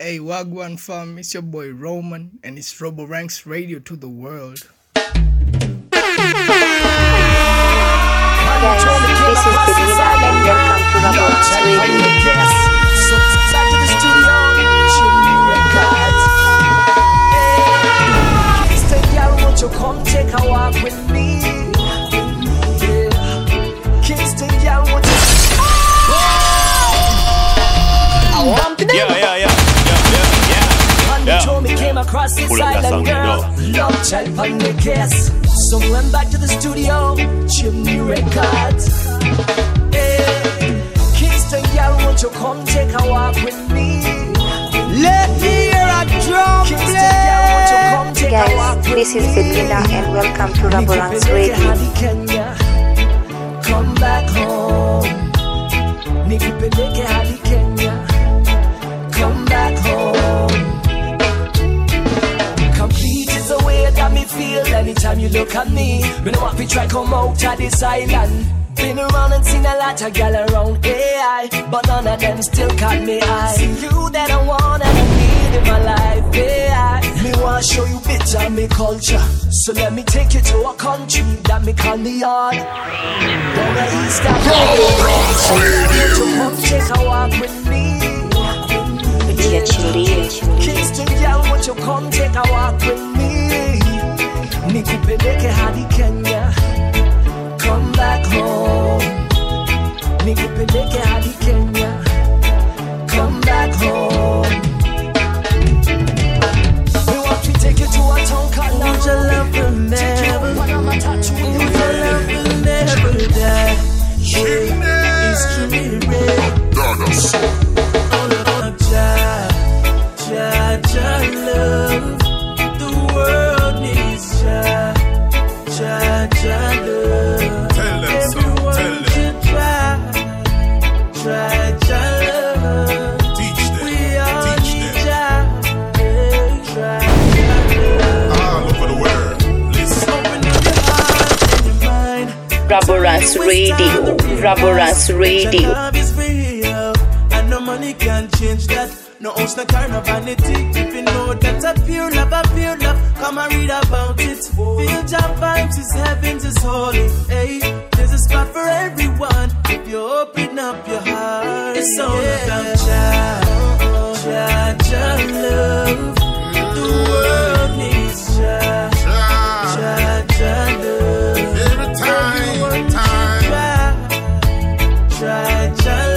Hey, Wagwan fam, it's your boy Roman, and it's Raboranks Radio to the world. Guys, this is Bedina and welcome to Robo Radio. So back to the studio, Chimney Records. Hey, Kingston girl, won't you come take a walk with me? Yeah. Kingston girl, won't you? I want to Yeah, yeah, yeah, yeah, yeah, yeah. And Yeah. they told me came across this Pull up that island girl. Love child on the case. So we went back to the studio, Chimney Records. Hey, Kingston girl, won't you come take a walk with me? Let me hear a drum Kingston girl, won't you come take a walk Guys, with this is me? Bedina and welcome to Raboranks Nikupeleke Radio. Come back home. Anytime you look at me. Me know what we try come out of this island. Been around and seen a lot of gal around AI, but none of them still caught me eye. See you that I want and I need in my life, AI. Me wanna show you bits of me culture, so let me take you to a country that me call the yard. Down the east of Come take a walk with me. Kingston girl, won't you come take a walk with me? Nikupeleke hadi Kenya. Come back home. Nikupeleke hadi Kenya. Come back home. We want to take you to a town called Won't your love will never your love will never die It's all about Jah, Jah, Jah love. The world mind. Raboranks Radio. Raboranks Radio. Love is real, and no money can change that. No house, no car, no vanity. If you know that a pure love, a pure love, come and read about it. Feel job vibes is heaven's is holy. Hey, there's a spot for everyone if you open up your heart. It's all about Jah, Jah, Jah love. The world needs Jah, Jah, Try, try,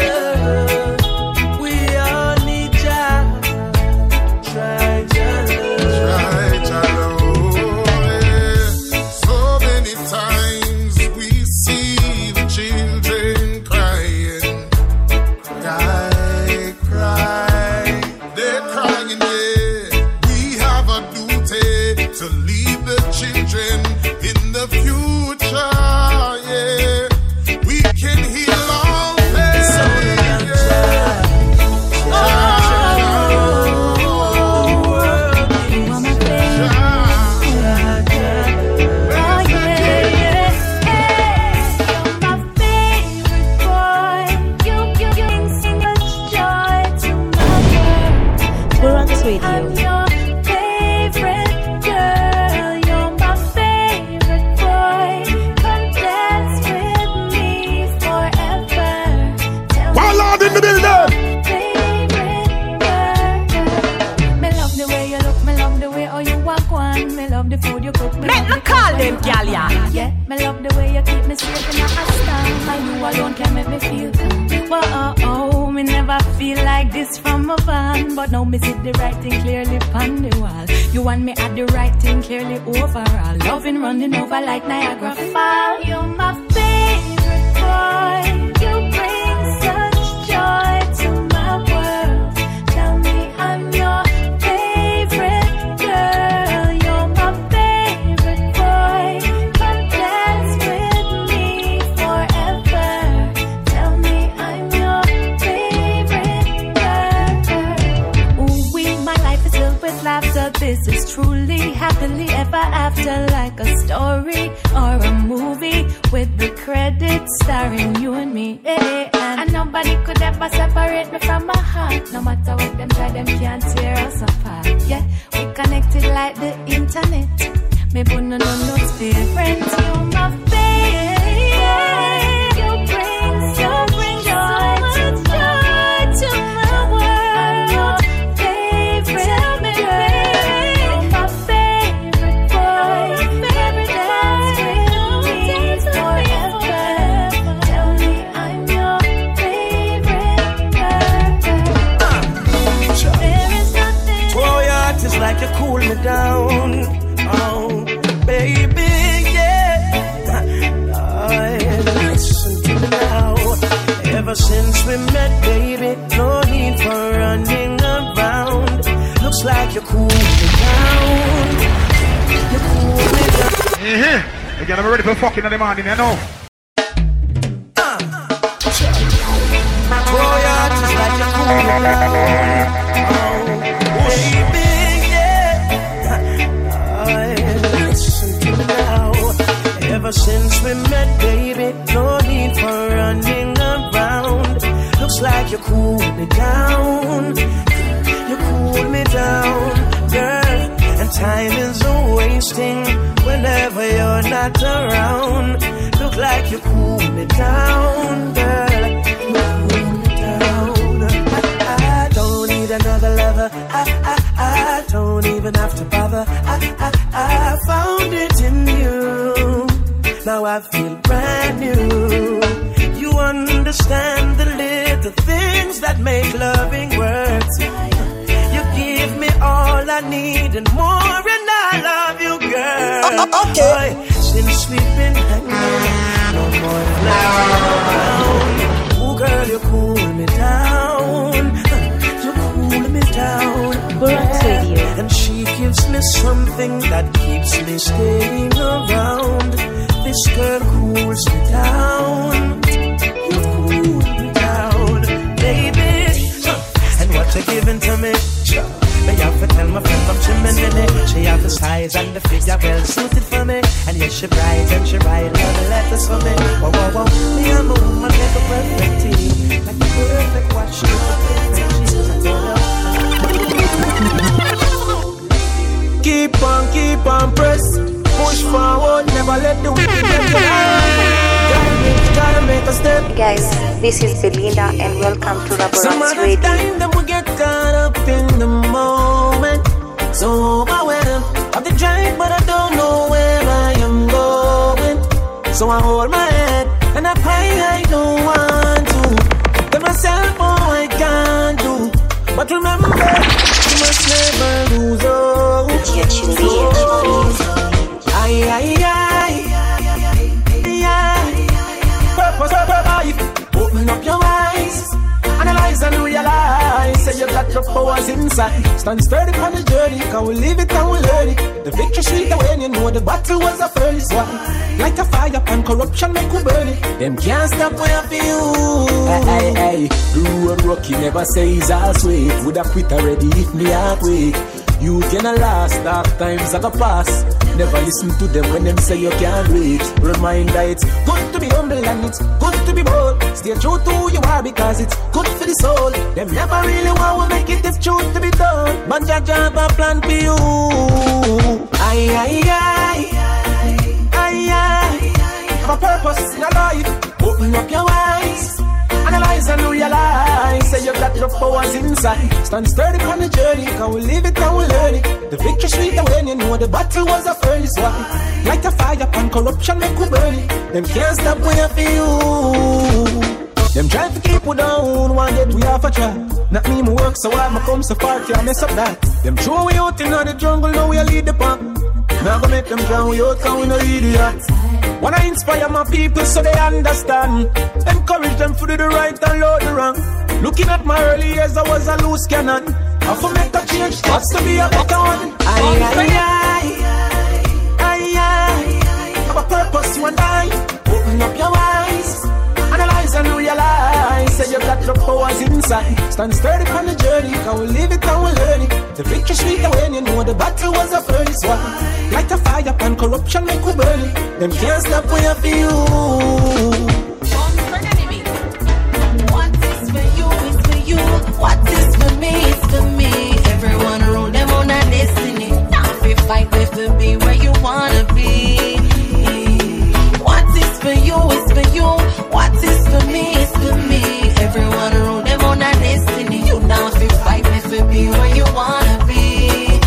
But now me see the right thing clearly on the wall. You want me at the right thing clearly overall. Loving running over like Niagara Fall. You're my after, like a story or a movie with the credits starring you and me. Eh, and nobody could ever separate me from my heart. No matter what them try, them can't tear fucking in the you know. She gives me something that keeps me staying around. This girl cools me down. You cool me down, baby. And what you're giving to me? Me have to tell my friend from Chimney She have the size and the figure well suited for me And yes, she bright and she write the letters for me Whoa, whoa, whoa Me and my woman make a perfect team Like the perfect watch, she's the perfect she's I told her Keep on, keep on, press. Push forward, never let the wicked get you Gotta make, a step. Guys, this is Belinda and welcome to Some Rubber Radio. time that we get caught up in the moment. So overwhelmed the but I don't know where I am going. So I hold my head and I pray I don't want to. Tell myself, oh, I can't do. But remember, never lose hope. DJ Chili. Ay, ay, ay. ay. Purpose, purpose, life. Open up your eyes. Analyze and realize. You got your powers inside. Stand sturdy on the journey. Can we live it and we learn it? The victory sweet when you know the battle was a furnace one. Like a fire and corruption make we burn it. Them can't stop where I feel. Hey, hey, hey, the rocky never says all sweet. Would have quit already if me heartbreak. You can last, dark times are gonna pass. Never listen to them when them say you can't reach. Reminder it's good to be humble and it's good to be bold. Stay true to who you are because it's good for the soul. Them never really want to make it if truth to be done. But Jah Jah a plan for you. Ay, ay, ay. Ay, ay. Have a purpose in your life. Open up your eyes. Analyze and realize. Say you got your powers inside. Stand sturdy on the journey. Can we live it and we learn it? The victory sweet when you know the battle was a furnace one. Like a fire and corruption make we burn it. Them can't stop when you feel. Them try to keep we down, one get we have a try. Not me, me work so hard, me come so far, can't mess up that. Them throw we out in the jungle, now we lead the pack. Now go make them drown we out, cause we no idiot. Wanna inspire my people so they understand. Encourage them to do the right and load the wrong. Looking at my early years, I was a loose cannon. I for make a change, got to be a better one. Aye, aye, aye, aye, aye. Have a purpose, you and I. Open up your eyes. Analyze and realize Say you got your powers inside Stand sturdy on the journey Can we live it and we learn it The victory sweet when you know the battle was a furnace one Light a fire and corruption make we burn it Them can't stop you the enemy. One What is for me is for me. Everyone around them on destiny. Now if you fight to be where you wanna be. What is for you is for you. For me is for me. Everyone around them on destiny. You now if fight with to be where you wanna be.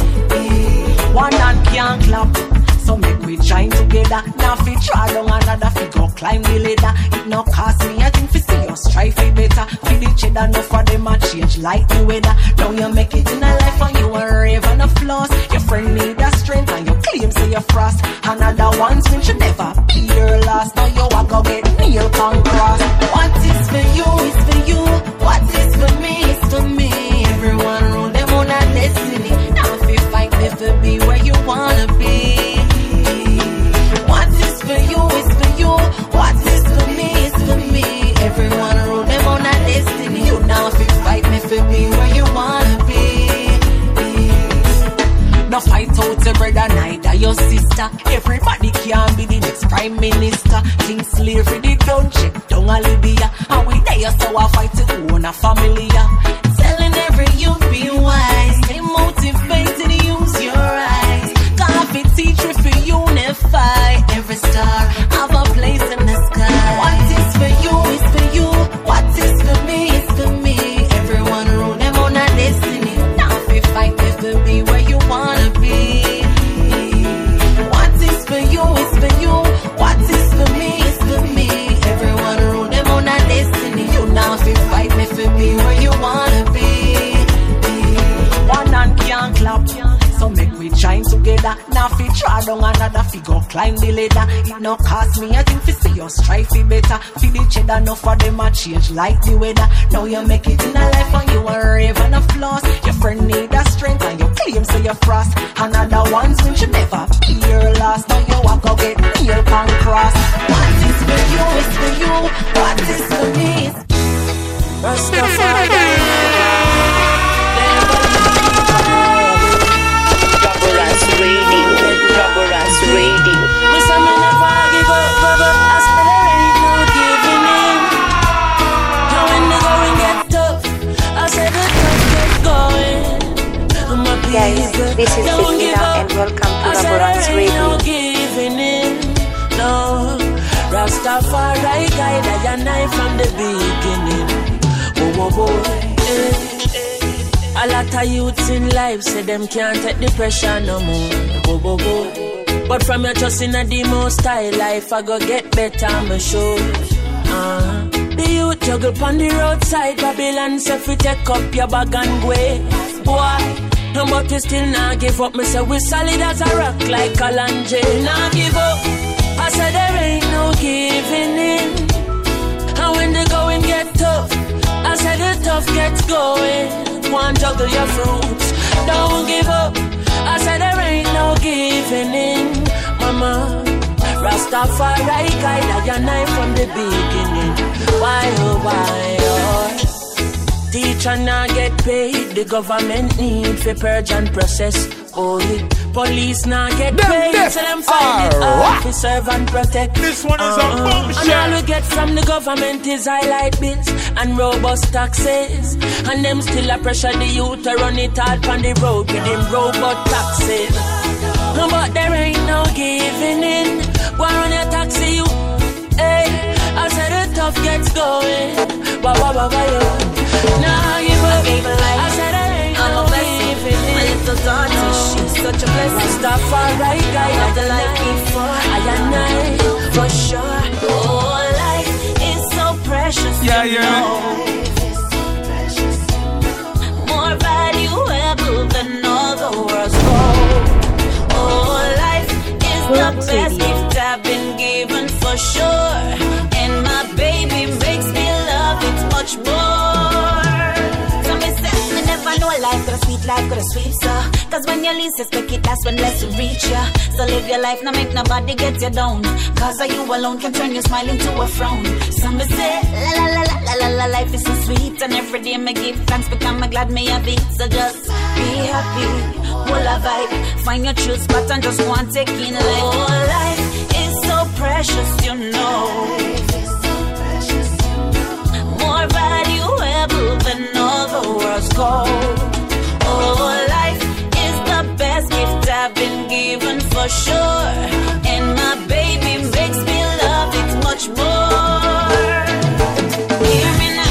One hand can't clap. So make we join together. Now fi try down another fi go climb the ladder. It no cost me a thing fi us try fi better. Fi the cheddar no for them a change like the weather. Now you make it in a life and you a rave and a floss. Your friend need a strength and you claim say you frost. Another one's win should never be your last. Now you a go get nail can cross. What is for you is for you. What is for me is for me. Everyone around them on a destiny. Now if you fight to be where you wanna be. Your sister. Everybody can be the next prime minister. King slavery, they don't check down a Libya. And we there, so I fight to own a family. Climb the ladder. It no cost me a thing fi see us try fi better. Fi the cheddar no for them a change like the weather. Now you make it in a life and you a rave and a floss. Your friend need a strength and you claim so you frost. Another one's win should never be your last. Now you walk go get nail can cross. What is for you is for you. What is for me is this is Bettina and welcome to I say Rubberas no Radio. No, Rastafari guide I and I from the beginning. Whoa, whoa, whoa. Eh. A lot of youths in life say them can't take the pressure no more. Whoa, whoa, whoa. But from your trust in a demo style life, I go get better, I'm sure. Uh, the youth juggle on the roadside, Babylon say fi take up your bag and go. Boy, but we still not give up. Me say we solid as a rock like Kalanje. Not give up. I said there ain't no giving in. And when the going get tough, I said the tough gets going. One juggle your fruits, don't give up. I said there ain't no giving in, mama. Rastafari guide I and I from the beginning. Why oh why oh? Teacher not get paid, the government need for purge and process. Oh, yeah. police not get Them paid, so them find it hard to serve and protect. This one is a Uh-uh. bombshell. And all we get from the government is highlight bills and robust taxes. And them still a pressure the youth to run it hard on the road with them robot taxes. No, but there ain't no giving in. Go on your taxi, you. Hey, I said the tough gets going. Wah, wah, wah, wah, yo. Precious. life could have. Cause when you least expect it, that's when less will reach ya. So live your life, now make nobody get you down. Cause you alone can turn your smile into a frown. Some say, la la la la la la life is so sweet. And every day me give thanks because I'm glad me I be. So just be happy, pull a vibe. Find your true spot and just want take in life. Oh, life is so precious, you know more valuable than all the world's gold. Rubber life is the best gift I've been given for sure. And my baby makes me love it much more. Hear me now.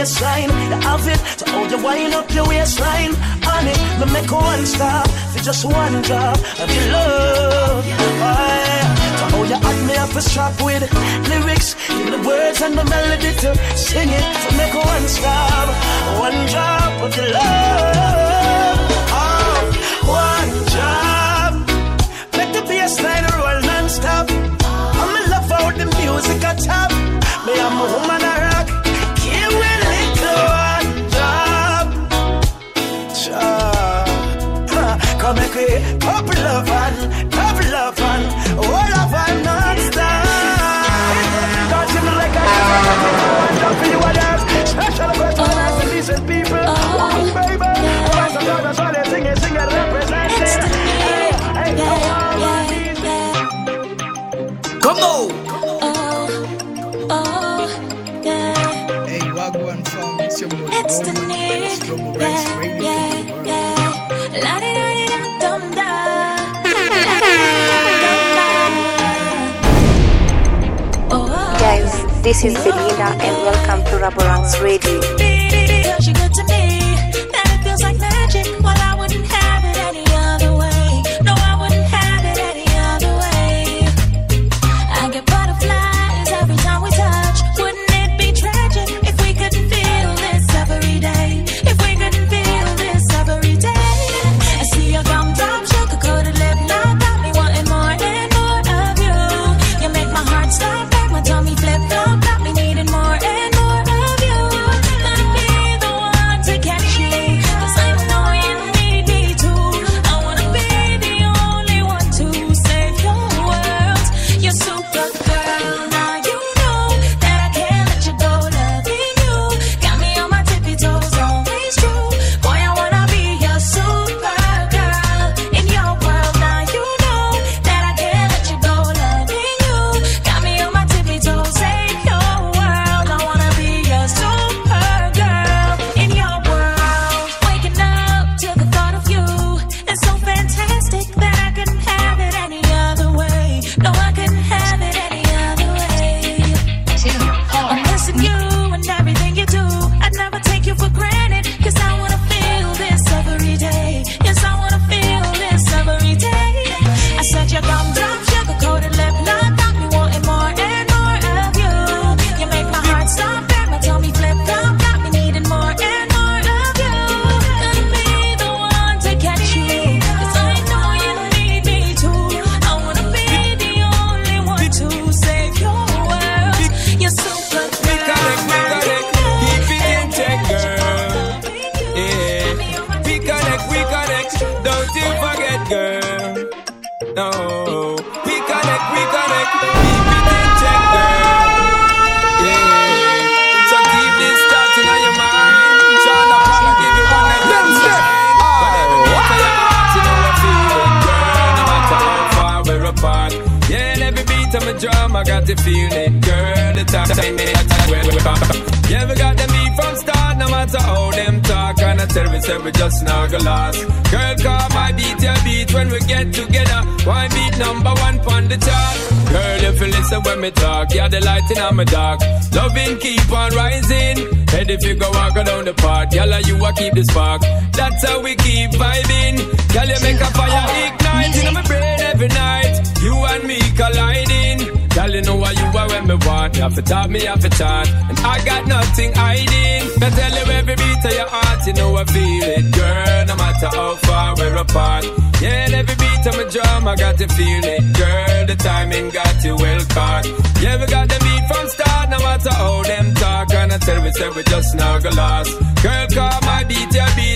baseline. You have it to hold you wind up your waistline. honey. it, the make one stop for just one drop of your love. Why? To hold you at me up a strap with lyrics, give the words and the melody to sing it. To make one stop, one drop of your love. Oh, one drop. Make the baseline roll non-stop. I'm in love with the music I top. Me, I'm a woman. all of non-stop. Don't you I don't. Special decent people. Oh, baby. Sing, sing represent. Come on. Come on. Oh, oh, yeah. It's the name. This is Belinda and welcome to Raboranks Radio.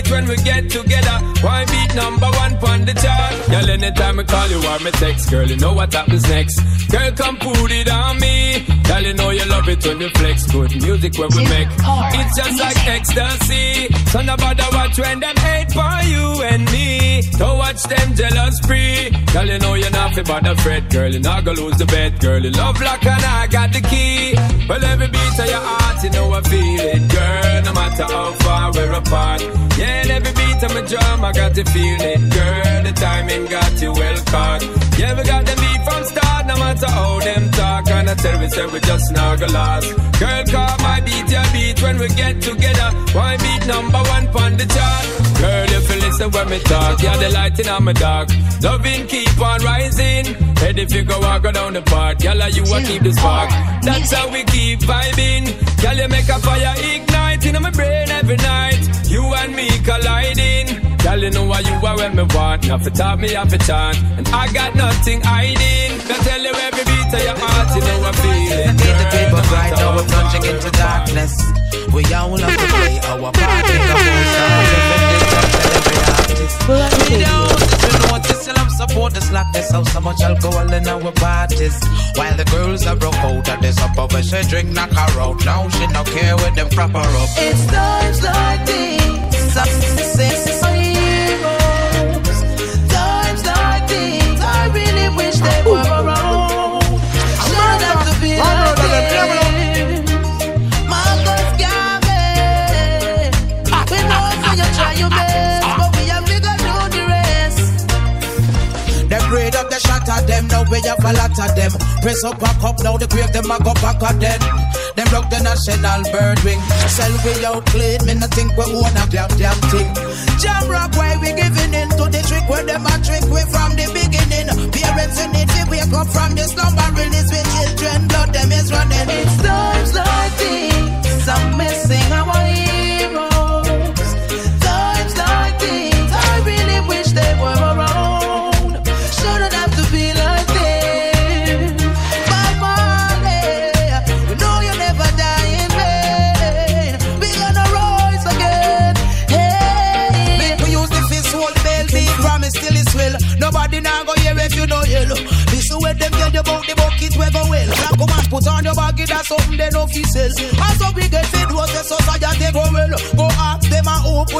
Beat when we get together. Why beat number one on the chart? Girl, anytime I call you or me text, girl, you know what happens next. Girl, come put it on me. Girl, you know you love it when you flex. Good music when we make. It's just like ecstasy. So nobody watch when them hate for you and me. Don't watch them jealous free. Girl, you know you're not fit by the fret. Girl, you're not gonna lose the bet. Girl, you love lock and I got the key. Well, every beat of your heart, you know I feel it. Girl, no matter how far we're apart. Yeah, and every beat of my drum, I got to feel it. Girl, the timing got you well caught. Yeah, we got the beat from start, no matter how them talk. And I tell we say we just not gonna last. Girl, call my beat your beat when we get together. Why beat number one on the chart? Girl, if you listen when me talk, you're the light in my dark. Loving keep on rising. Head if you go walk down the park, girl, you will keep the spark. That's how we keep vibing. Girl, you make a fire ignite in my brain every night. You and me colliding. Girl, you know what you are when me want. Now for talk me, have to chant. And I got nothing hiding. I tell you every beat of your heart, you know I feel it. Need the people right now, we're plunging into darkness. We all have to play our part in the whole don't I'm support the slackness of so much alcohol in our parties. While the girls are broke oh, out of this upper where she drink knock her out. Now she no care with them proper up. It's times like these. A lot of them. Press up, back up, now the grave them a go back again. Them broke the national bird wing. Sell we out clean, me no think we own a damn damn thing. Jam rock why we giving in to the trick where them a trick we from the beginning. Parents you need to wake up from the slumber, release with children, blood them is running. It's times like these I'm missing our heroes.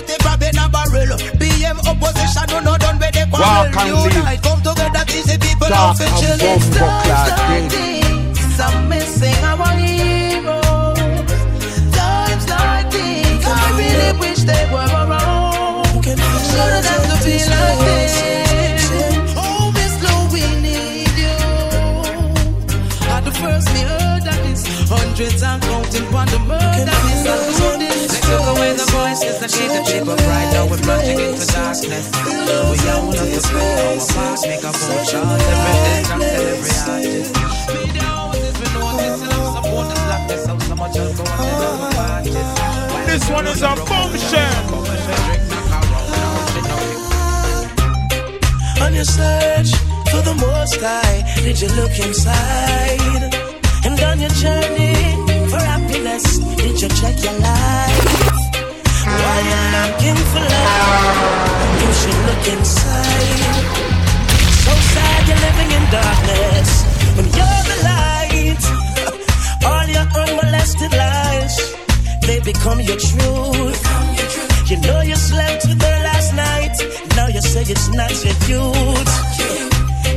Them a who put the crab in a barrel. BM opposition do not done where they quarrel. Walk and Unite, live. come together, easy people Dark out for and chill. bomb clad like thing. these, I'm missing our heroes. Times like these, I really wish they were around. Shouldn't have to be like this. Oh, Miss Lou, we need you. At the first me heard that this hundreds and counting on the murder. This voices that keep the people right now. We're plunging into darkness. We all have to play our part, make a phone shot every day, and tell every artist. Media houses, we know this, and I'm support this like this. How so much I'll go and tell every artist. This one is a bombshell. On your search for the most high, did you look inside? And on your journey for happiness, did you check your life? Looking for love, you should look inside. So sad you're living in darkness when you're the light. All your unmolested lies, they become your truth. You know you slept with her last night. Now you say it's not your youth.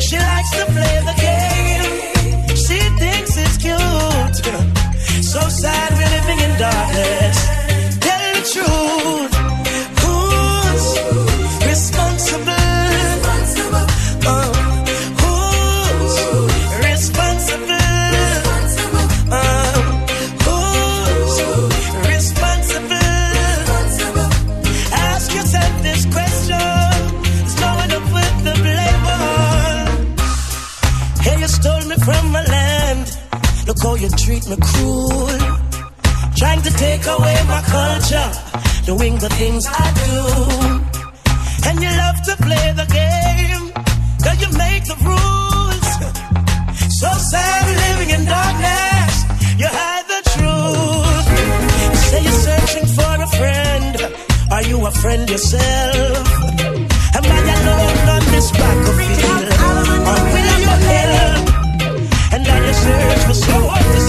She likes to play the game. How you treat me cruel. Trying to take away my culture. Doing the things I do. And you love to play the game. Cause you make the rules. So sad living in darkness. You hide the truth. You say you're searching for a friend. Are you a friend yourself? Am I alone on this battlefield? Search for someone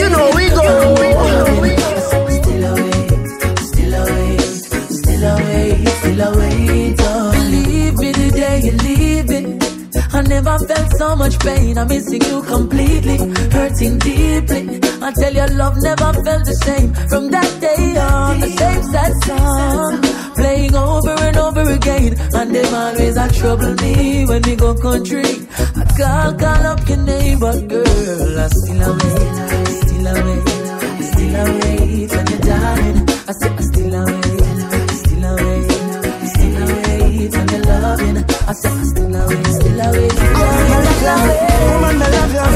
You know we go. Still awake, still awake, still awake, still awake. Oh, me the day you leave it. I never felt so much pain. I'm missing you completely, hurting deeply. I tell you, love never felt the same. From that day on, the same sad song playing over and over again. And them always a trouble me when we go country. Call, call up your neighbor, girl. I still await, still await, still await on your darling. I say I still await, still await, still await on your loving. I say I still await, still await, still await. Woman, I love you.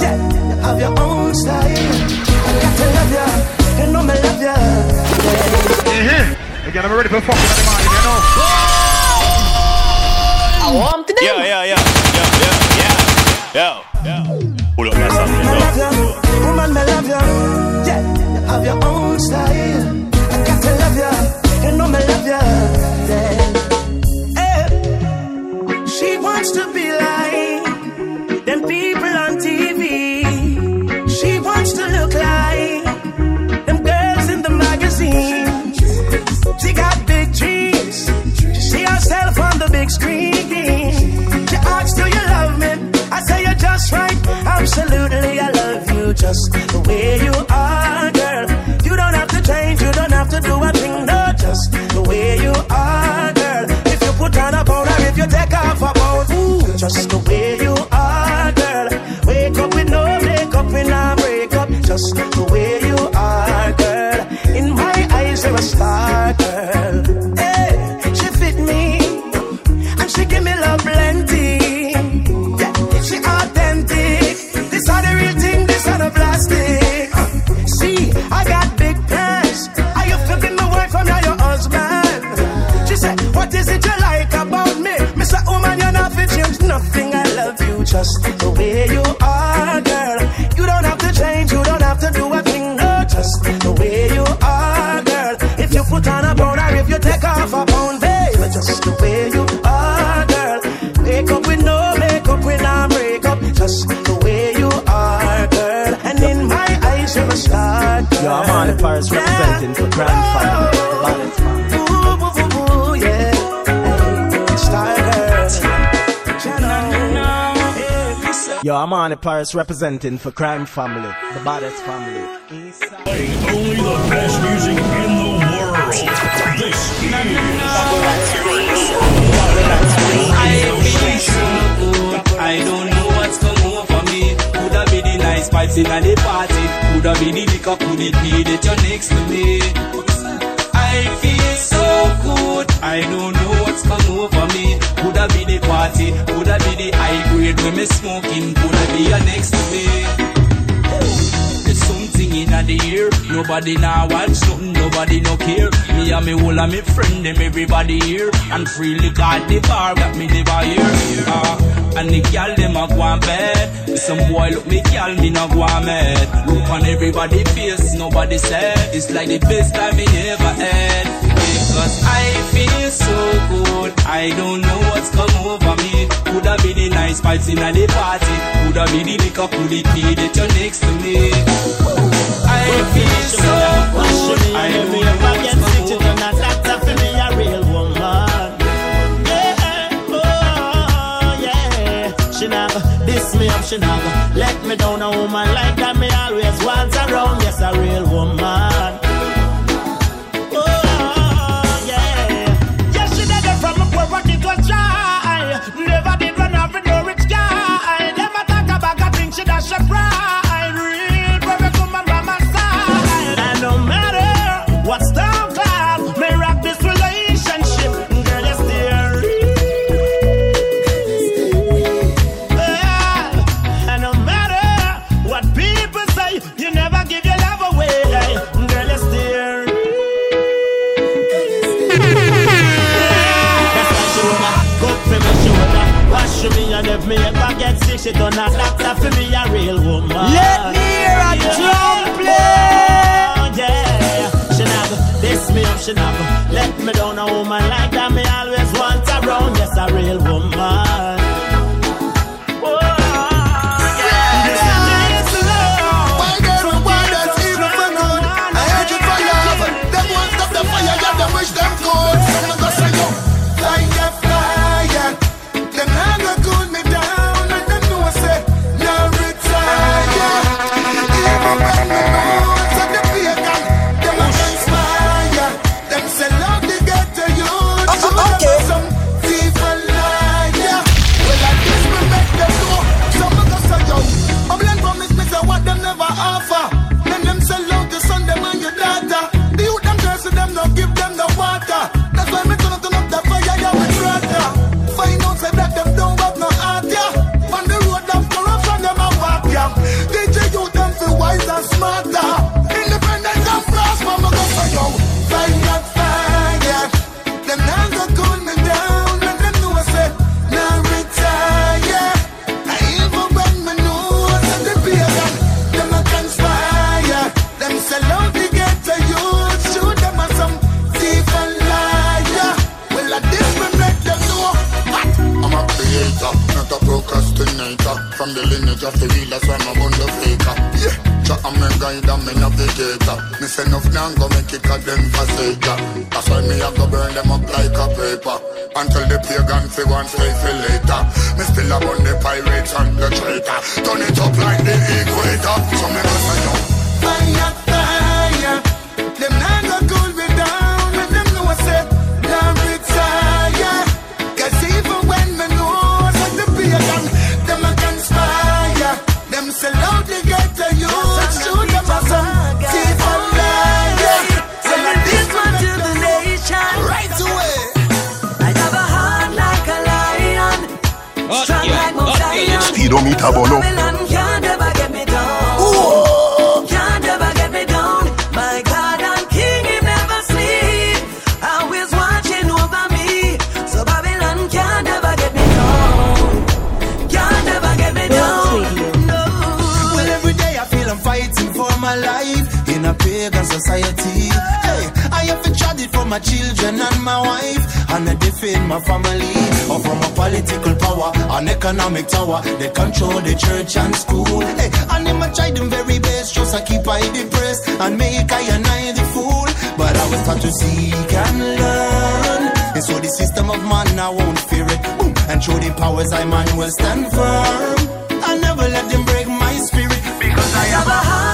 Yeah, you have your own style. I got to love you. You know me love you. Yeah. Uh-huh. Again, I'm ready for fucking anybody, you know. Stay. girls representing for grandfather. Yo, I'm on the Paris representing for crime family, the baddest family. Only the best music in the world. This is I, I don't vibes in the party. Could have be the liquor, could it be that you're next to me? I feel so good. I don't know what's come over me. Could have be the party, could have be the high grade when me smoking. Could have be you next to me. In the air. Nobody now watch nothing, nobody no care. Me and me whole and me friend them everybody here. And freely got the bar got me never here. Uh, and the gal them a go on bed. Some boy look me gal me not go on mad. Look on everybody face, nobody said. It's like the best time me ever had. Because I feel so good. I don't know what's come over me. Could have been the nice vibes in the party. Could have been the liquor, could it be that you're next to me? She never let me down. A woman like that me always want around. Yes, a real woman. She done a doctor for me, a real woman. Let me hear a drum oh, play. Oh, yeah, she never diss me up, she never let me down. A woman like that, me always want around. Yes, a real woman. Enough now go make it cut them for. That's why me a go burn them up like a paper. Until the pagan fi one stay for later. Me still a the pirates and the traitor. Turn Latino. My children and my wife, and I defend my family. Or from a political power, an economic tower, they control the church and school. Hey, and I try them very best, just I keep I depressed and make I and I the fool. But I was taught to seek and learn. And so the system of man, I won't fear it. Boom. And through the powers I man will stand firm. I never let them break my spirit because I have a heart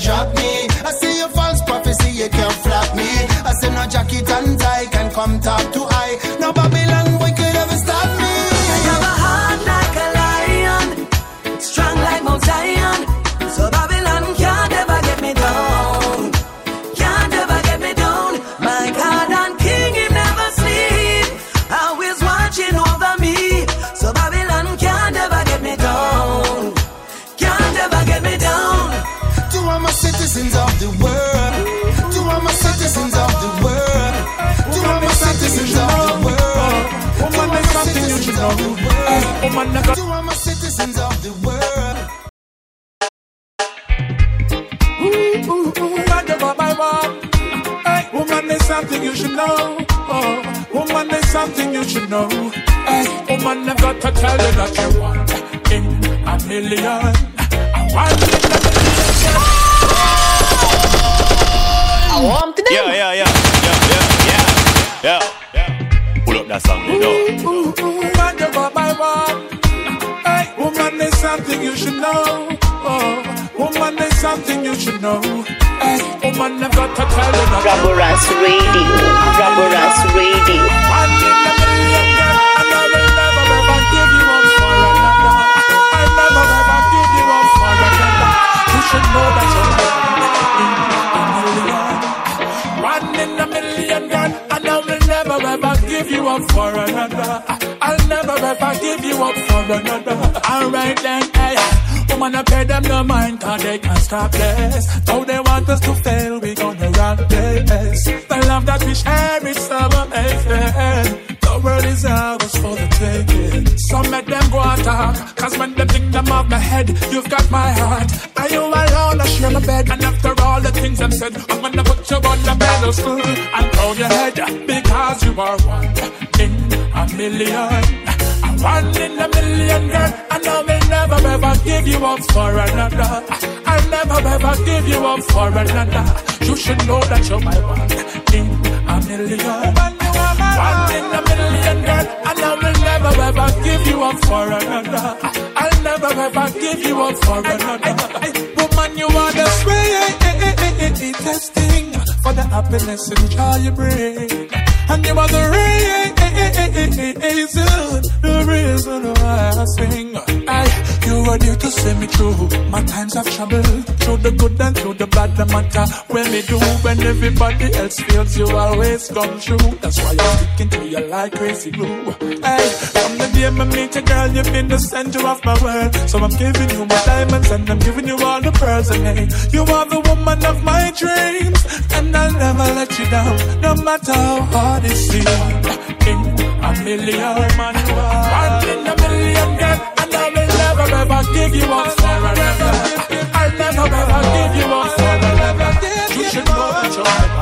drop me. I see your false prophecy, you can't flap me. I say no jacket and tie can come top to eye. No Babylon world, to all something you should know. Oh, woman, there's something you should know. Hey, woman, got to tell you. Raboranks Radio. Radio. One in a million, and I will never ever give you up for another. I'll never ever give you up for another. You should know that you're one in a million. In a million, and I will never ever give you up for another. Never ever give you up for another. Alright then, hey. Woman, I pay them no mind, cause they can't stop this. Though they want us to fail, we gonna run this. The love that we share is so amazing. The world is ours for the taking. Some make them go attack, cause when they think them off my head, you've got my heart. Are you alone? I share my bed, and after all the things I've said, I'm gonna put you on the pedestal and throw your head, because you are one in a million. One in a million, girl, I will never ever give you up for another. I'll never ever give you up for another. You should know that you're my one in a million. One in a million, girl, and I will never ever give you up for another. I'll never ever give you up for another. Woman, you are the sweetest thing for the happiness and joy you bring. And you are the reason, the reason why I sing. I, you are there to see me through my times of trouble, through the good and through the bad. No matter when me do, when everybody else feels you always come true. That's why I'm sticking to you like crazy glue. From the day I meet girl, you've been the center of my world. So I'm giving you my diamonds and I'm giving you all the pearls. And hey, you are the woman of my dreams, and I'll never let you down, no matter how hard it seems. A million, man, one in a million, girl, and I will never ever give you up for another. I'll never ever give you up for another. You should know that you're.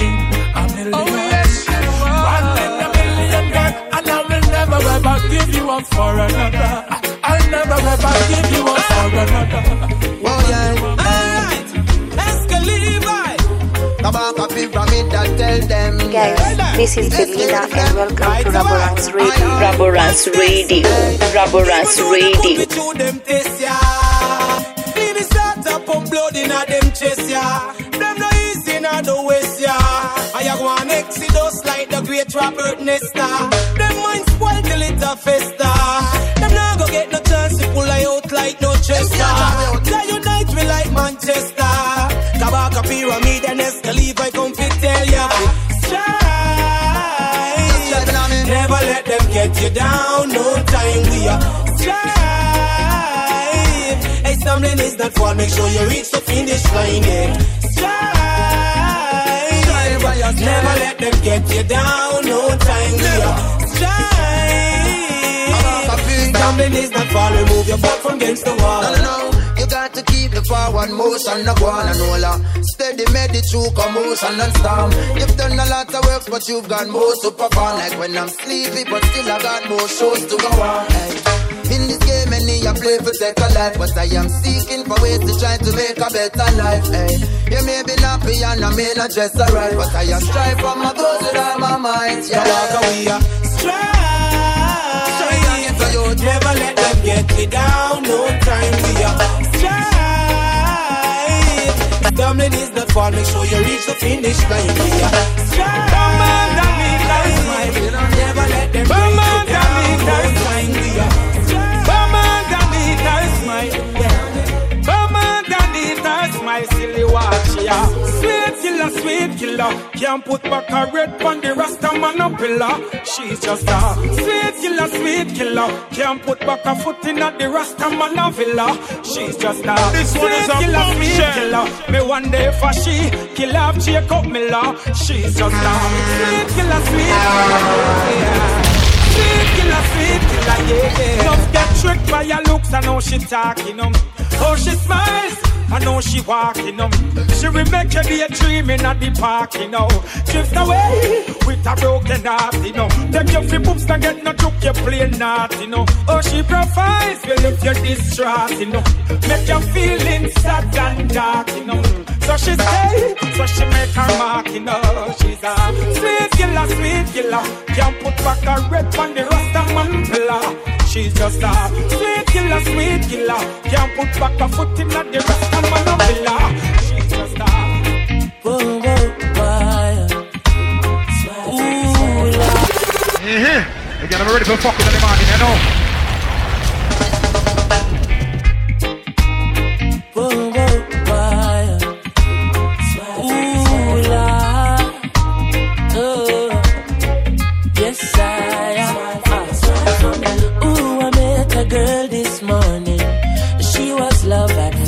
In a oh, million, one in a million, girl, and I will never ever give you up for Guys, this is Belinda and welcome to Raboranks Radio. Raboranks Radio. Raboranks Radio. to them taste ya. Leave the start up on blood in a them chest ya. Them no easy in a the west ya. I have one exodus like the great Robert Nesta. Them mind spoiled till it a festa. Let get you down. No time we are strive. Hey, stumbling is not fall. Make sure you reach the finish line. Yeah. Strive. Never let them get you down. No time we are strive. Stumbling is not I'll remove your foot from against the wall. No, no, no. You got to keep the forward motion, no go on and roller. Steady, made it through commotion and storm. You've done a lot of work, but you've got more to perform. Like when I'm sleepy, but still I got more shows to go on. Hey. In this game, many I play for a life, but I am seeking for ways to try to make a better life. Hey. You may be happy and I may not dress alright, but I am striving for my goals with all my might. Yeah. Walk away, strive. Strive. So you never let them get you down. No time we are strive. Stumbling is not fall. Make sure you reach the finish line. Strive. Come on, Dominic, smile. You know, never let them Come get on, you down. Dominic, No time we are Come on, Danita, smile. Come on, Danita, smile. Silly watch ya. Sweet killer, sweet killer. Can't put back a red on the rasta man a pillar. She's just a sweet killer, sweet killer. Can't put back a foot in at the rasta man a villa. She's just a This one is a killer, sweet killer. Me one day for she kill off Jacob Miller. She's just a sweet killer, sweet killer. Yeah. Sweet killer, sweet killer, yeah. Just get tricked by your looks, I know she talking, um. Oh, she smiles, I know she walking, um. She will make you daydreaming at the park, you know. Drift away with a broken heart, you know. Take your free books and get no joke, you play not, you know. Oh, she provides, will if you're distraught, you know. Make you feeling sad and dark, you know. So she stay, so she make her mark, you know. She's a sweet killer, sweet killer. Can't put back a red on the rasta man pillar. She's just a sweet killer, sweet killer. Can't put back a foot in the rasta man villa. She's just a Whoa, whoa, why? Ooh. Yeah. Again, I'm ready for fucking in the you know.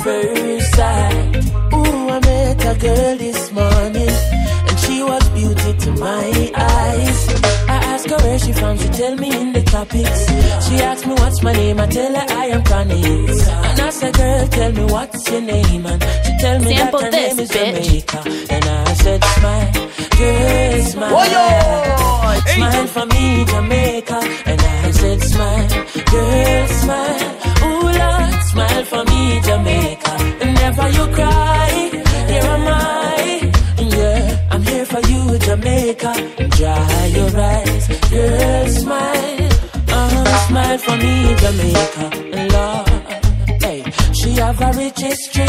First sight. Ooh, I met a girl this morning. And she was beauty to my eyes. I asked her where she from, she tell me in the topics. She asked me what's my name, I tell her I am Connie. And I said, girl, tell me what's your name. And she tell me Sample that her this, name is bitch. Jamaica. And I said, smile, girl, smile. Smile for me, Jamaica. And I said, smile, girl, smile. Smile for me, Jamaica. And never you cry, here am I. Yeah, I'm here for you, Jamaica. Dry your eyes, girl, smile. Uh, smile for me, Jamaica. Lord, hey, she have a rich history.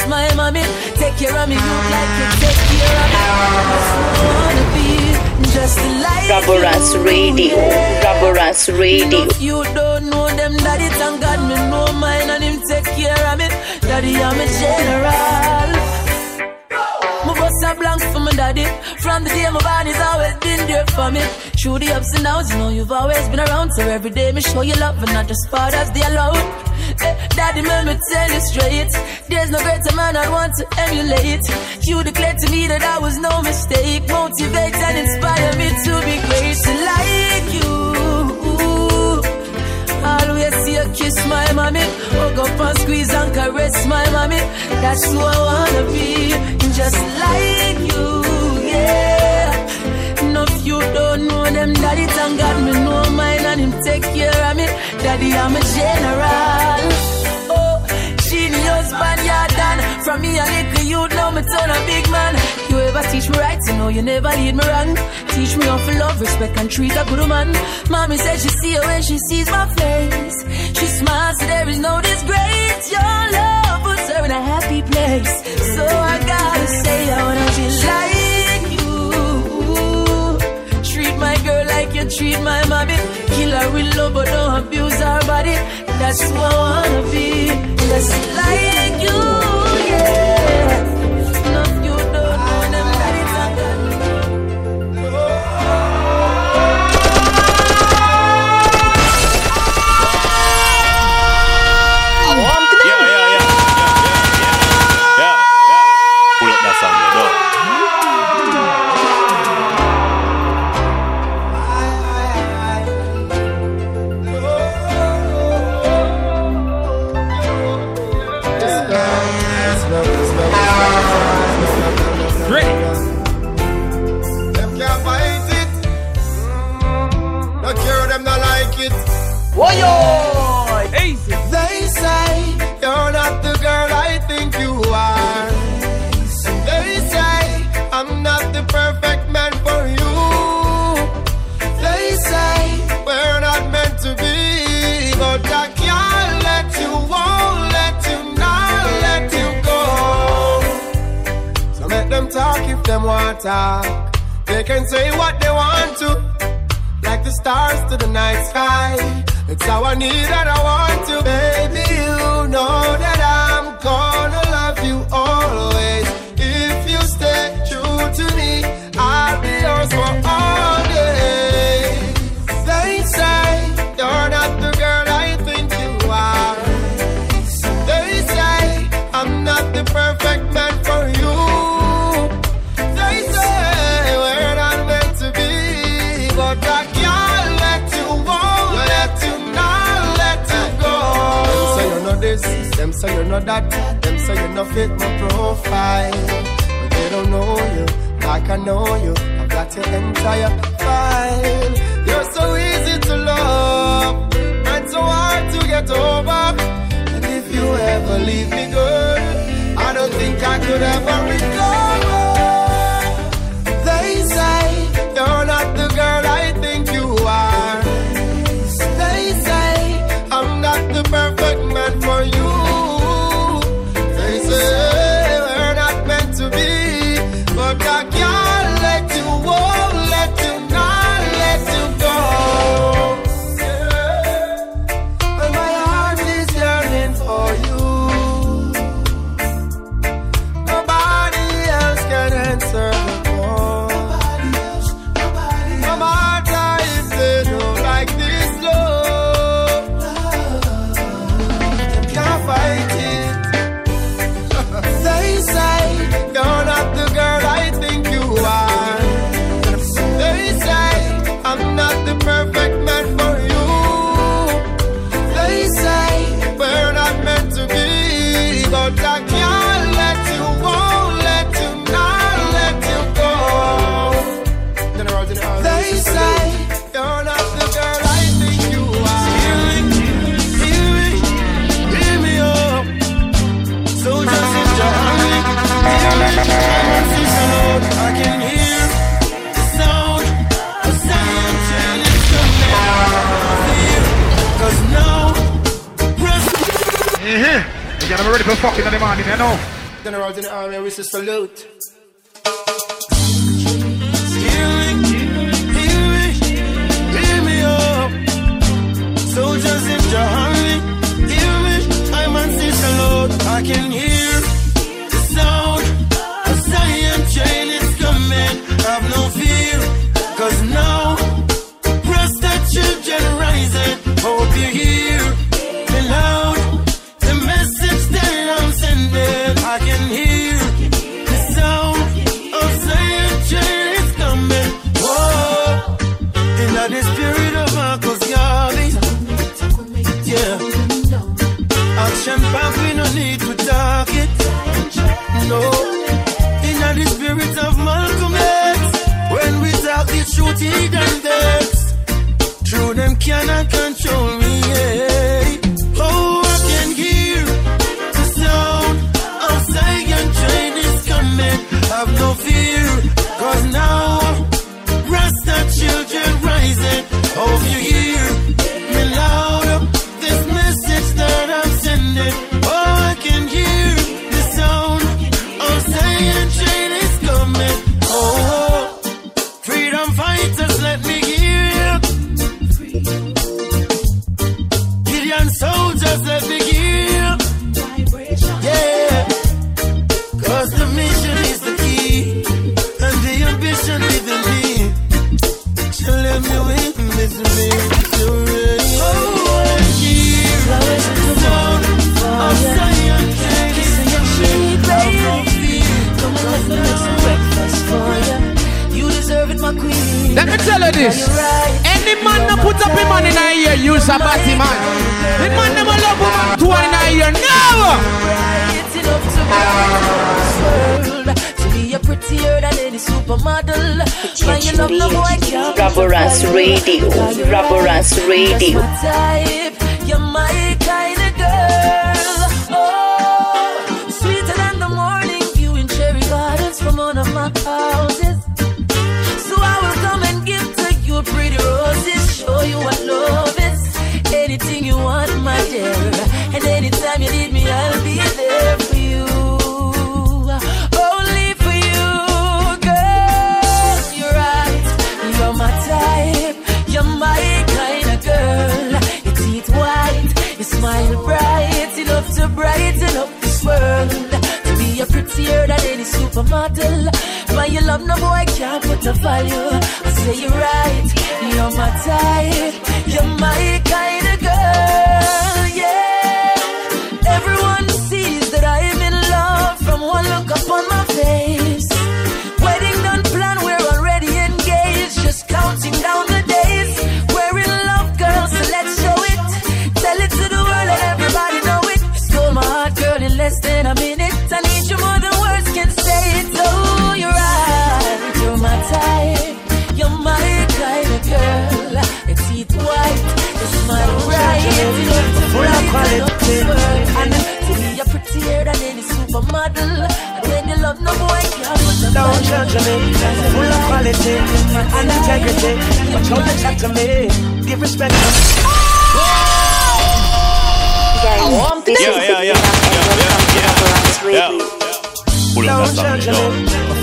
See my mommy. Take care of me, you like you take care of me. Wanna be just like. Radio. Raboranks Radio. If you don't know them, daddy, thank God me know mine and him take care of me. Daddy, I'm a general. My bust a blank for my daddy. From the day my body's always been there for me. Through the ups and downs, you know you've always been around. So every day me show you love and not just part as they allowed. Daddy, let me tell you straight. There's no greater man I'd want to emulate. You declared to me that I was no mistake. Motivate and inspire me to be great like you. Always see you kiss my mommy. Hug up and squeeze and caress my mommy. That's who I wanna be. Just like you, yeah. No, if you don't know them, daddy, thank God me know mine and him take care of me. Daddy, I'm a general. Oh, genius Spaniard done. From me a little you know me turn a big man. You ever teach me right, you know you never lead me wrong. Teach me how to love, respect and treat a good man. Mommy said she see you when she sees my face. She smiles, so there is no disgrace. Your love puts her in a happy place. So I gotta say I wanna be like you treat my mommy. Kill her with love, but don't abuse her body. That's who I wanna be. Just like Absolute. Raboranks Radio. Raboranks Radio. my mortal. but your love, no boy can't put a value. I say you're right, you're my type, you're my kind. And to me, Don't full of quality and integrity. But you chat to me, give respect Yeah, yeah, yeah. Yeah. Up judge me,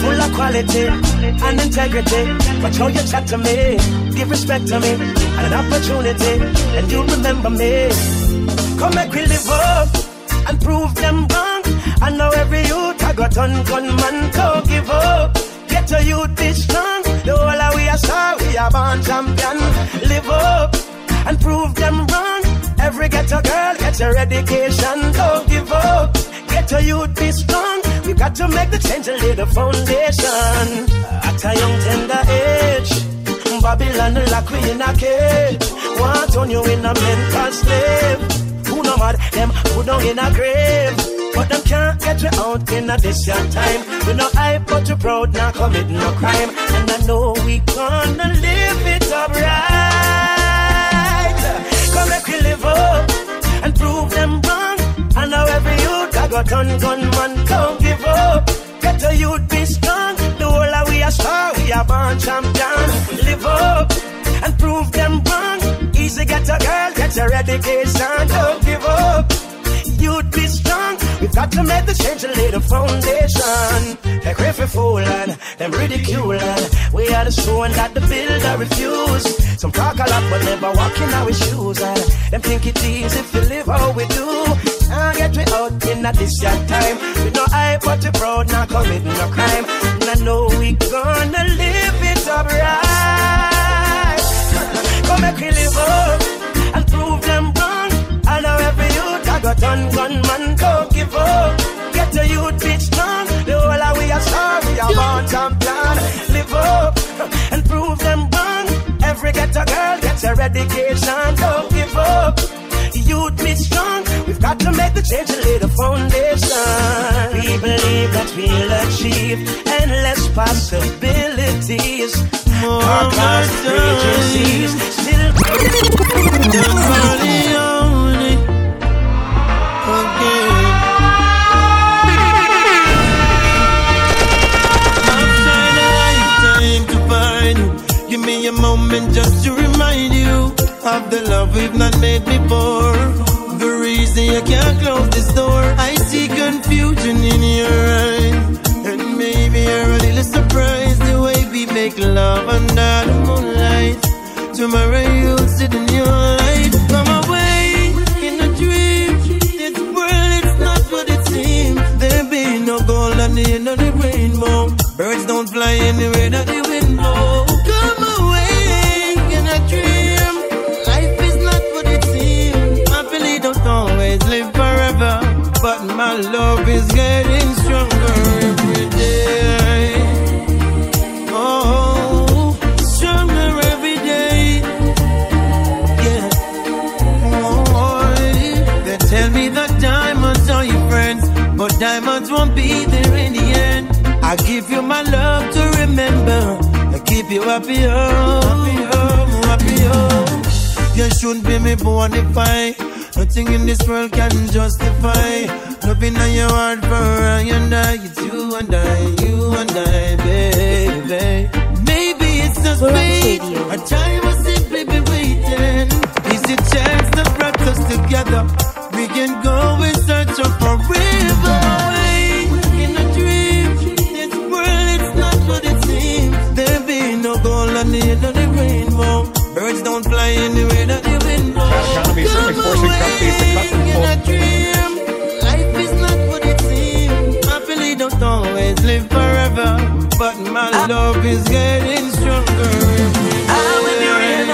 full of quality and integrity. But how you chat to me, give respect to me and an opportunity, and you remember me. Come make we live up and prove them wrong. I know every youth I got on gunman, don't give up. Get your youth be strong. The whole of we are star, we are born champion. Live up and prove them wrong. Every ghetto girl, get your education, don't give up. Get your youth be strong. We got to make the change and lay the foundation. At a young tender age, Babylon lock we in a cage. Want on you in a mental slave. No mad, them who down in a grave. But them can't get you out in a this your time. We no hype, but you proud, not commit no crime. And I know we gonna live it up right. Come make we live up and prove them wrong. I know every youth I got on gunman, don't give up. Get a youth be strong. The whole of we are star, we are born champion. Live up and prove them wrong. Easy get a girl, get your education, don't give up. You'd be strong. We've got to make the change and lay the foundation. Away for fooling, them ridiculing. We are the showing that the builder refuse. Some talk a lot but never walk in our shoes. And them think it easy if you live how we do. And get we out in a this your time. We no hype but we proud, not commit no crime. And I know we gonna live it up right. Come make up and prove them wrong. I know every youth I got on gunman, don't give up. Get a youth be strong. The whole of we are star, we are born champion. Live up and prove them wrong. Every ghetto girl gets her education, don't give up. Youth be strong. We've got to make the change and lay the foundation. We believe that we'll achieve endless possibilities. More agencies still. Give me a moment just to you of the love we've not made before. The reason you can't close this door. I see confusion in your eyes, and maybe you're a little surprised the way we make love under the moonlight. Tomorrow you'll sit in your light. Come away in a dream. This world it's not what it seems. There be no gold at the end of the rainbow. Birds don't fly anywhere that the wind my love is getting stronger every day. Oh, stronger every day. Yeah. Oh, they tell me that diamonds are your friends, but diamonds won't be there in the end. I give you my love to remember. I keep you happy, oh, happy, oh, happy, oh. You shouldn't be me born if I. Nothing in this world can justify. Loving on your heart for I and I. It's you and I, you and I, baby. Maybe it's just fate. A time will simply be waiting. Is a chance that brought us together. We can go in search of forever. Away a dream. This world it's not what it seems. There be no gold on the end of the rainbow. Birds don't fly anywhere that the wind blows. Economy is forcing companies to live forever. But my ah. love is getting stronger. And ah, when the rain a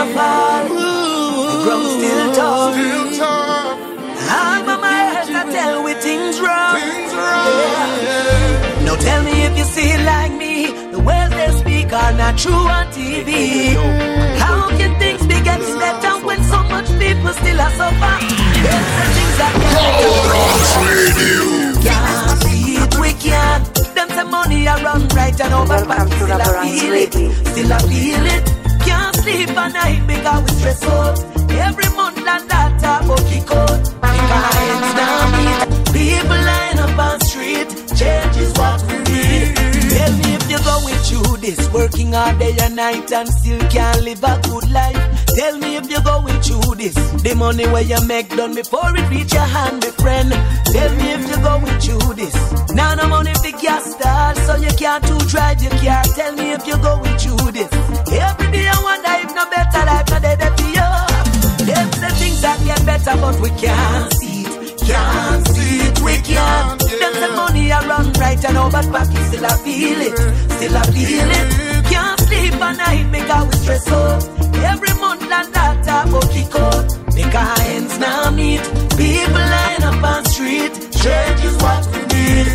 the ground still tough. And by my head I tell we things wrong. Yeah. Now tell me if you see it like me. The words they speak are not true on TV. How can things be getting better when so much people still are suffer? It's the things that can't Can't see it, we can't. Money around right and over, but we still I feel it. Still I feel it. Can't sleep at night because we stress working all day and night and still can't live a good life. Tell me if you're going through this. The money where you make done before it reach your hand, my friend. Tell me if you're going through this. Now no money for gas start, so you can't to drive your car. Tell me if you're going through this. Every day I wonder if no better life no dead for you. Them say things that get better, but we can't see. Can't see it, we can't. Them say money I run right and over pocket still I feel it, still I feel it. Can't sleep at night because we stress out. Every month and that go kick out. Make our ends now meet. People line up on street. Church is what we need.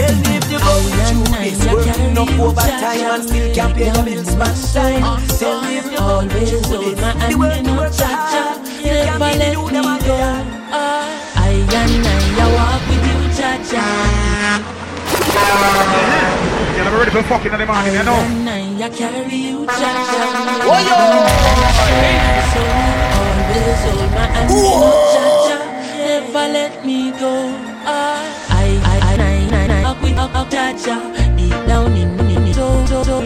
Tell me if you go through this Working up overtime and still can't pay the bills back time Tell me if you go Always through hold this my The work hand you in work cha hard cha. You can't Never make me let do me them go. again I and I, I walk with you, cha cha. You're never ready for fucking in the morning, you know. And I, I carry you, cha cha. Oh, yo. Always hold my hand in cha cha. Never let me go. I, I, I, I, I, I, walk with you, cha cha. Deep down in me, so, so, so.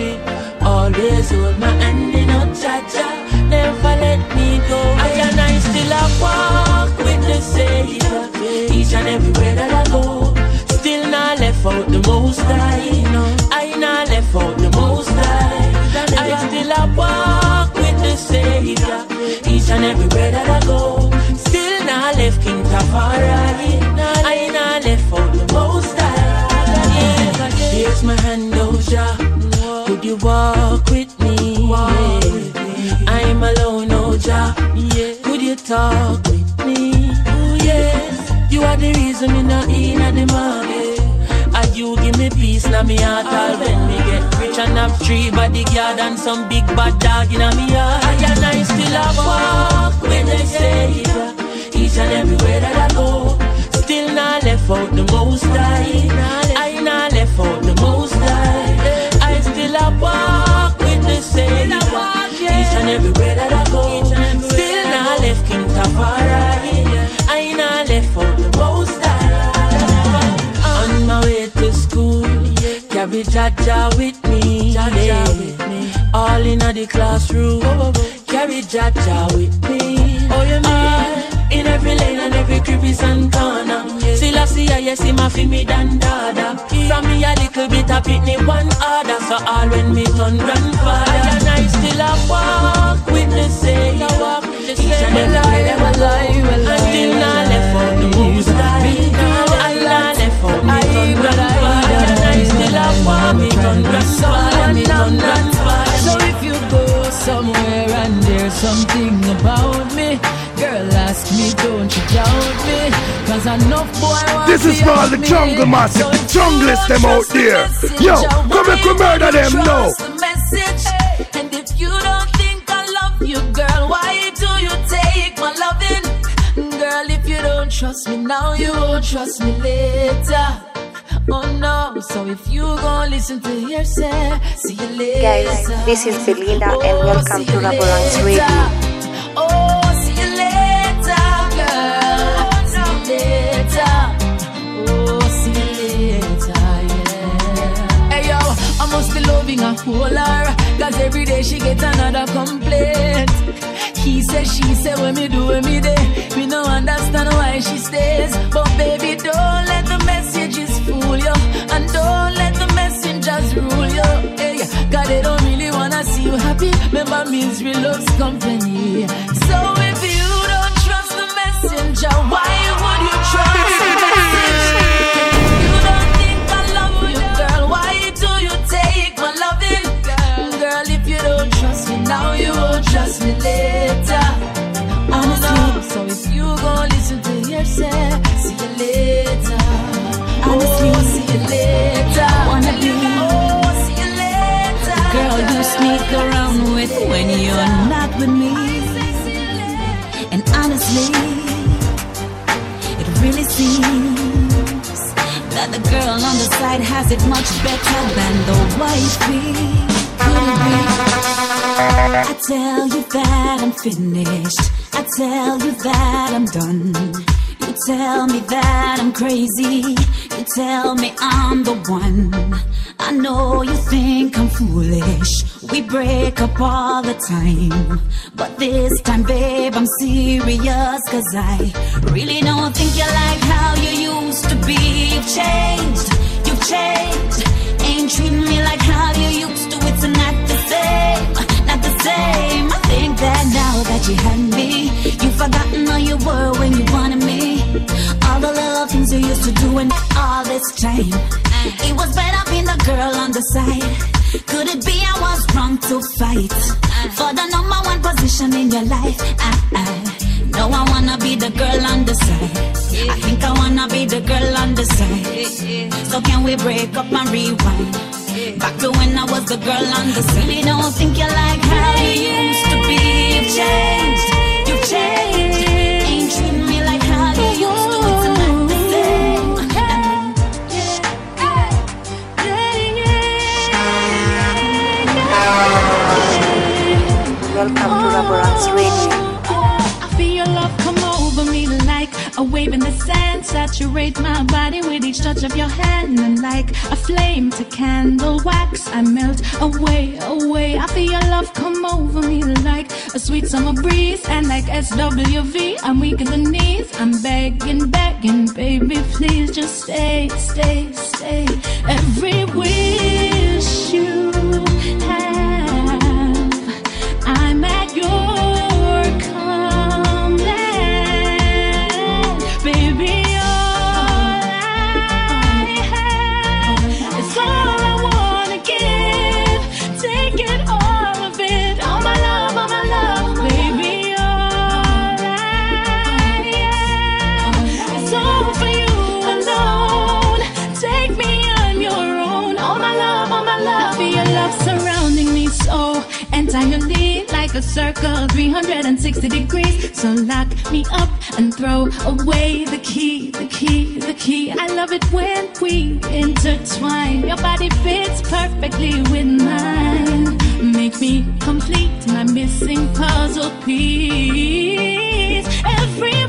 Always hold my hand in cha cha. Never let me go. I and I still a walk with the Savior. Each and everywhere that I go. Still not left out the most high. I not left out the most high. I still a walk with the Savior. Each and everywhere that I go. Still not left King Tafari. I not left out the most high. Here's my hand, oh Jah. Could you walk with me? Yeah. I'm alone, oh Jah. Yeah. Could you talk with me? Oh yes. You are the reason me not in at the market. And you give me peace now me heart all when me get rich and have three bodyguard and some big bad dog in me heart. I and I still a walk with the Savior. Each and everywhere that I go. Still not left out the most high. I not left out the most high. I still a walk with the Savior. And everywhere that I go. Still not left King Tafari. I ain't not left out the most high. On my way to school, carry Jaja with me. yeah. All in the classroom, carry Jaja with me. Oh, you mean? Every lane and every crevice and corner. Still I see I yes, him a fi me dan dada. From me a little bit of pitney one order. So all when me turn grandfather. I and I still a walk with the same. walk with the same. Each and every day them alive, alive. Until now left out the most high. I not left out me turn grandfather. And I still a walk me turn grandfather. Me turn grandfather. So if you go somewhere and there's something about me, girl, ask me, don't you doubt me? Cause enough boy want This is to for all the jungle massive, So the if junglist them out trust the there. message, Yo, come want and murder to them, no. trust the. And if you don't think I love you, girl, why do you take my loving? Girl, if you don't trust me now, you won't trust me later. Oh no, so if you gon' listen to hearsay, see you later. Guys, this is Belinda and Oh, welcome see to you Raboranks. Radio. Oh, must be loving a whole her. Cause every day she get another complaint. He said, she said, when me do when me day. Me no understand why she stays. But baby, don't let the messages fool you. And don't let the messengers rule you. Hey, cause they don't really wanna see you happy. Remember, misery loves company. So won't trust me so if you gon' listen to hearsay, see you later. Honestly, oh, see you later. Wanna be oh, see you later. Girl, you sneak around with when you're not with me. And honestly, it really seems that the girl on the side has it much better than the wifey. Could it be? I tell you that I'm finished. I tell you that I'm done. You tell me that I'm crazy. You tell me I'm the one. I know you think I'm foolish. We break up all the time. But this time, babe, I'm serious. Cause I really don't think you like how you used to be. You've changed, you've changed. Ain't treating me like how you used to. It's not the same, same. I think that now that you had me, you've forgotten how you were when you wanted me. All the little things you used to do and all this time. It was better being the girl on the side. Could it be I was wrong to fight for the number one position in your life? I, I, no, I wanna be the girl on the side. I think I wanna be the girl on the side. So can we break up and rewind? Back to when I was the girl on the side. Really don't think you like how you used to be. You've changed, you've changed. Ain't treating me like how you used to. It's not the same. Welcome to Raboranks Radio. A wave in the sand. Saturate my body with each touch of your hand. And like a flame to candle wax, I melt away, away. I feel your love come over me like a sweet summer breeze. And like SWV, I'm weak in the knees. I'm begging, begging, baby, please just stay, stay, stay. Every wish you a circle, 360 degrees. So lock me up and throw away the key, the key, the key. I love it when we intertwine. Your body fits perfectly with mine. Make me complete my missing puzzle piece. Every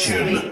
This